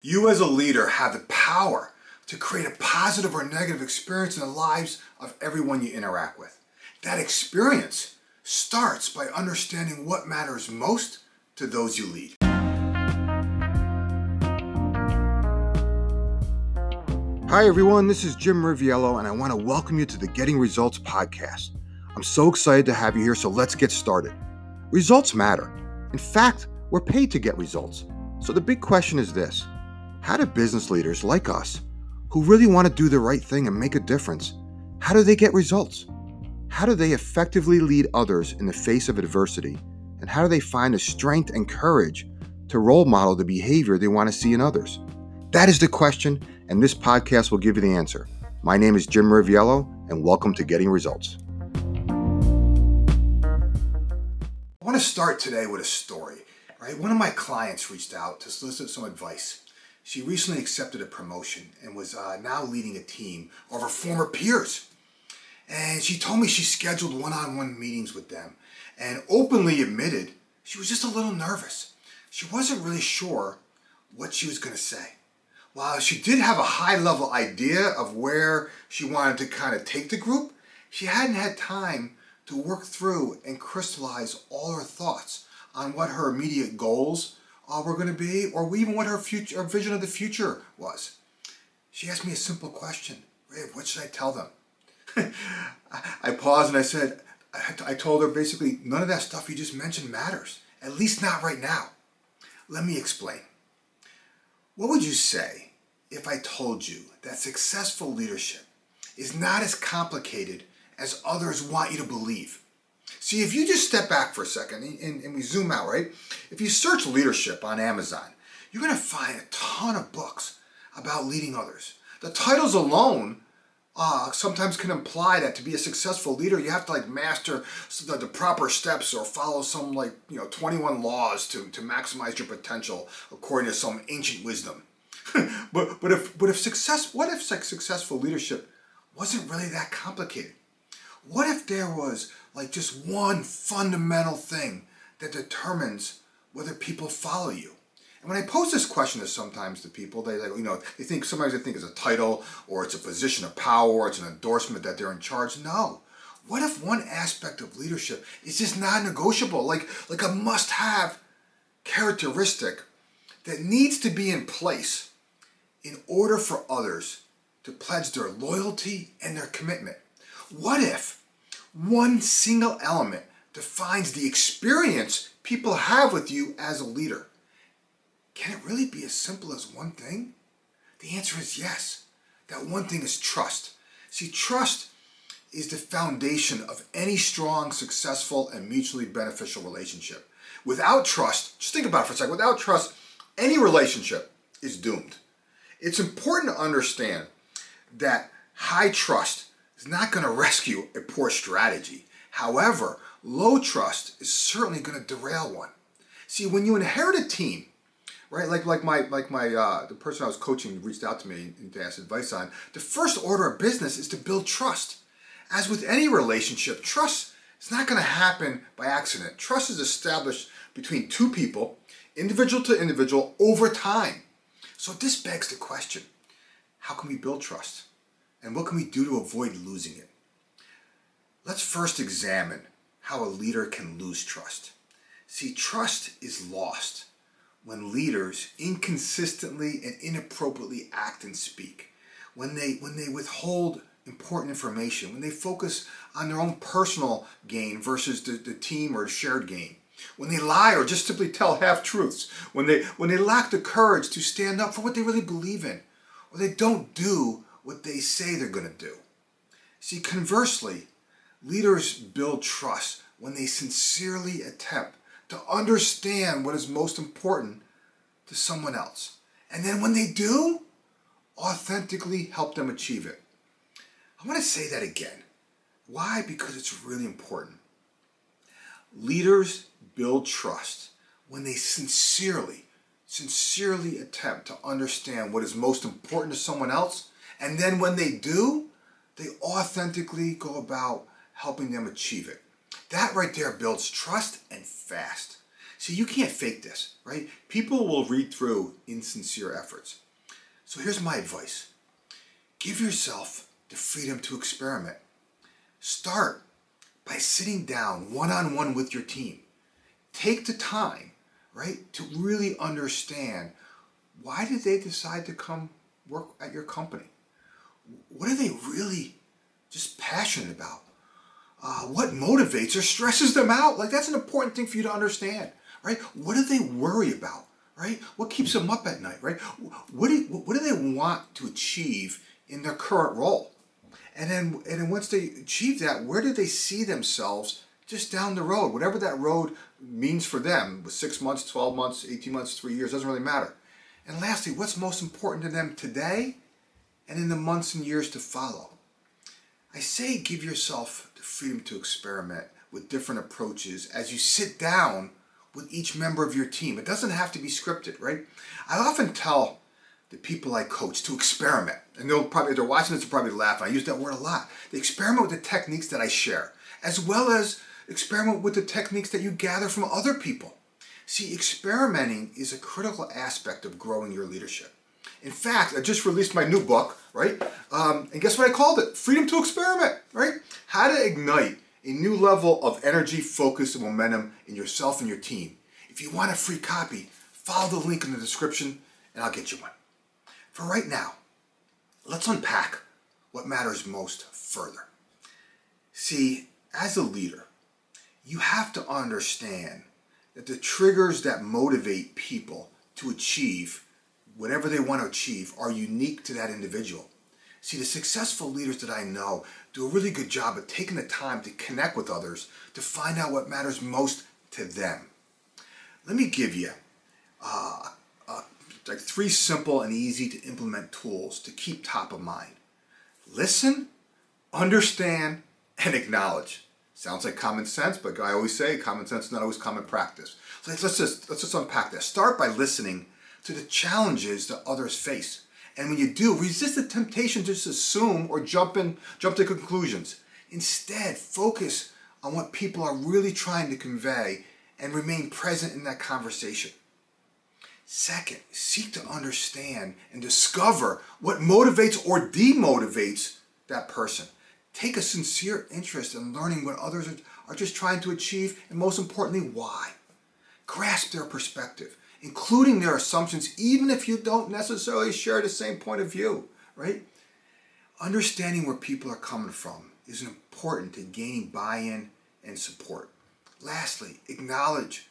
You as a leader have the power to create a positive or negative experience in the lives of everyone you interact with. That experience starts by understanding what matters most to those you lead. Hi, everyone. This is Jim Riviello, and I want to welcome you to the Getting Results podcast. I'm so excited to have you here, so let's get started. Results matter. In fact, we're paid to get results. So the big question is this How do business leaders like us, who really want to do the right thing and make a difference, how do they get results? How do they effectively lead others in the face of adversity? And how do they find the strength and courage to role model the behavior they want to see in others? That is the question, and this podcast will give you the answer. My name is Jim Riviello, and welcome to Getting Results. I want to start today with a story. Right, one of my clients reached out to solicit some advice. She recently accepted a promotion and was uh, now leading a team of her former peers. And she told me she scheduled one-on-one meetings with them, and openly admitted she was just a little nervous. She wasn't really sure what she was going to say. While she did have a high level idea of where she wanted to kind of take the group, she hadn't had time to work through and crystallize all her thoughts on what her immediate goals uh, were going to be or we even what her future her vision of the future was. She asked me a simple question. Riv, what should I tell them? I paused and I said, I told her basically, none of that stuff you just mentioned matters. At least not right now. Let me explain. What would you say if I told you that successful leadership is not as complicated as others want you to believe? See, if you just step back for a second and, and we zoom out, right? If you search leadership on Amazon, you're going to find a ton of books about leading others. The titles alone uh, sometimes can imply that to be a successful leader, you have to like master the, the, proper steps or follow some like, you know, 21 laws to, to maximize your potential according to some ancient wisdom. but but if but if success what if successful leadership wasn't really that complicated? What if there was like just one fundamental thing that determines whether people follow you? And when I pose this question to sometimes to people, they like you know they think sometimes they think it's a title or it's a position of power or it's an endorsement that they're in charge. No. What if one aspect of leadership is just non-negotiable, like like a must-have characteristic that needs to be in place in order for others to pledge their loyalty and their commitment? What if one single element defines the experience people have with you as a leader? Can it really be as simple as one thing? The answer is yes. That one thing is trust. See, trust is the foundation of any strong, successful, and mutually beneficial relationship. Without trust, just think about it for a second, without trust, any relationship is doomed. It's important to understand that high trust is not going to rescue a poor strategy. However, low trust is certainly going to derail one. See, when you inherit a team, right? Like like my like my uh, the person I was coaching reached out to me and to ask advice on. The first order of business is to build trust. As with any relationship, trust is not going to happen by accident. Trust is established between two people, individual to individual, over time. So this begs the question, how can we build trust? And what can we do to avoid losing it? Let's first examine how a leader can lose trust. See, trust is lost when leaders inconsistently and inappropriately act and speak, when they, when they withhold important information, when they focus on their own personal gain versus the, the team or shared gain, when they lie or just simply tell half truths, when they, when they lack the courage to stand up for what they really believe in, or they don't do what they say they're going to do. See, conversely, leaders build trust when they sincerely attempt to understand what is most important to someone else. And then when they do, authentically help them achieve it. I want to say that again. Why? Because it's really important. Leaders build trust when they sincerely, sincerely attempt to understand what is most important to someone else. And then when they do, they authentically go about helping them achieve it. That right there builds trust and fast. See, you can't fake this, right? People will read through insincere efforts. So here's my advice give yourself the freedom to experiment. Start by sitting down one on one with your team. Take the time, right, to really understand why did they decide to come work at your company? What are they really just passionate about? Uh, what motivates or stresses them out? Like that's an important thing for you to understand, right? What do they worry about, right? What keeps them up at night, right? What do what do they want to achieve in their current role? And then and then once they achieve that, where do they see themselves just down the road, whatever that road means for them, with six months, 12 months, 18 months, three years, doesn't really matter. And lastly, what's most important to them today and in the months and years to follow? I say give yourself the freedom to experiment with different approaches as you sit down with each member of your team. It doesn't have to be scripted, right? I often tell the people I coach to experiment. And they'll probably, they're watching this, they'll probably laugh. I use that word a lot. They experiment with the techniques that I share, as well as experiment with the techniques that you gather from other people. See, experimenting is a critical aspect of growing your leadership. In fact, I just released my new book, right? Um, and guess what I called it? Freedom to Experiment, right? How to ignite a new level of energy, focus, and momentum in yourself and your team. If you want a free copy, follow the link in the description and I'll get you one. For right now, let's unpack what matters most further. See, as a leader, you have to understand that the triggers that motivate people to achieve whatever they want to achieve are unique to that individual. See, the successful leaders that I know do a really good job of taking the time to connect with others to find out what matters most to them. Let me give you uh, uh, like three simple and easy to implement tools to keep top of mind. Listen, understand, and acknowledge. Sounds like common sense, but I always say common sense is not always common practice. So let's just let's just unpack this. Start by listening to the challenges that others face. And when you do, resist the temptation to just assume or jump in, jump to conclusions. Instead, focus on what people are really trying to convey and remain present in that conversation. Second, seek to understand and discover what motivates or demotivates that person. Take a sincere interest in learning what others are just trying to achieve and most importantly, why. Grasp their perspective including their assumptions, even if you don't necessarily share the same point of view, right? Understanding where people are coming from is important to gaining buy-in and support. Lastly, acknowledge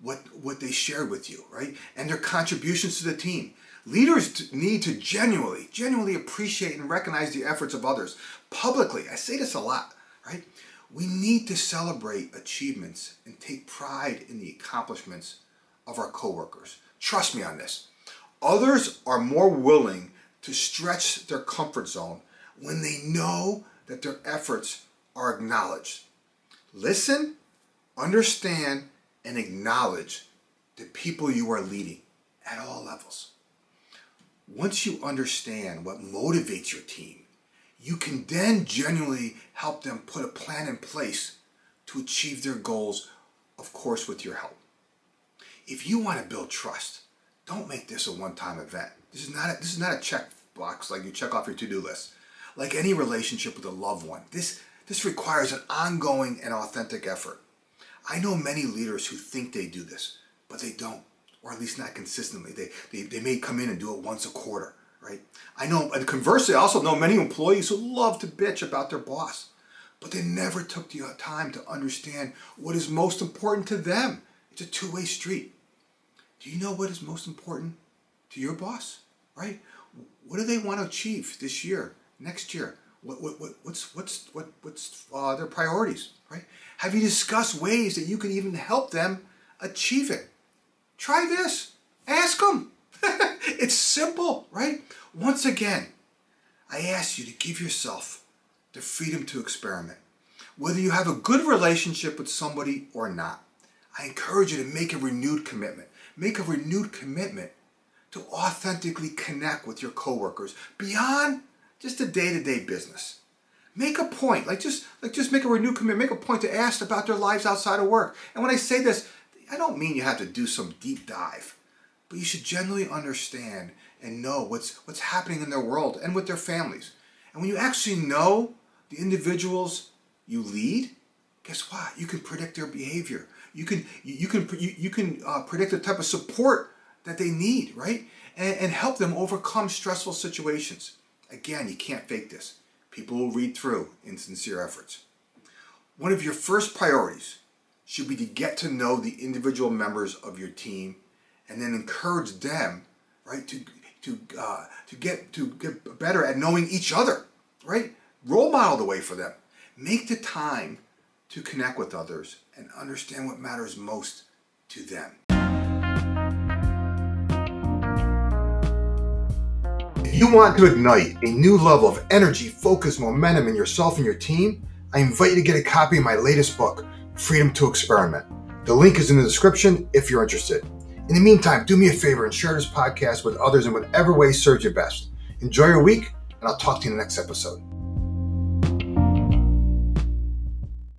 what, what they shared with you, right? And their contributions to the team. Leaders need to genuinely, genuinely appreciate and recognize the efforts of others publicly. I say this a lot, right? We need to celebrate achievements and take pride in the accomplishments of our coworkers. Trust me on this. Others are more willing to stretch their comfort zone when they know that their efforts are acknowledged. Listen, understand, and acknowledge the people you are leading at all levels. Once you understand what motivates your team, you can then genuinely help them put a plan in place to achieve their goals, of course, with your help. If you want to build trust, don't make this a one-time event. This is not a, this is not a check box like you check off your to-do list. Like any relationship with a loved one, this this requires an ongoing and authentic effort. I know many leaders who think they do this, but they don't, or at least not consistently. They, they, they may come in and do it once a quarter, right? I know, and conversely, I also know many employees who love to bitch about their boss, but they never took the time to understand what is most important to them. It's a two-way street. Do you know what is most important to your boss? Right? What do they want to achieve this year, next year? What, what, what, what's what's what, what's uh, their priorities? Right? Have you discussed ways that you can even help them achieve it? Try this. Ask them. it's simple, right? Once again, I ask you to give yourself the freedom to experiment. Whether you have a good relationship with somebody or not, I encourage you to make a renewed commitment. Make a renewed commitment to authentically connect with your coworkers beyond just the day-to-day business. Make a point, like just like just make a renewed commitment, make a point to ask about their lives outside of work. And when I say this, I don't mean you have to do some deep dive, but you should generally understand and know what's what's happening in their world and with their families. And when you actually know the individuals you lead, guess what? You can predict their behavior. You can you, can you, can uh, predict the type of support that they need, right? And, and help them overcome stressful situations. Again, you can't fake this. People will read through insincere efforts. One of your first priorities should be to get to know the individual members of your team and then encourage them, right, to to uh, to get to get better at knowing each other, right? Role model the way for them. Make the time to connect with others and understand what matters most to them. If you want to ignite a new level of energy, focus, momentum in yourself and your team, I invite you to get a copy of my latest book, Freedom to Experiment. The link is in the description if you're interested. In the meantime, do me a favor and share this podcast with others in whatever way serves you best. Enjoy your week, and I'll talk to you in the next episode.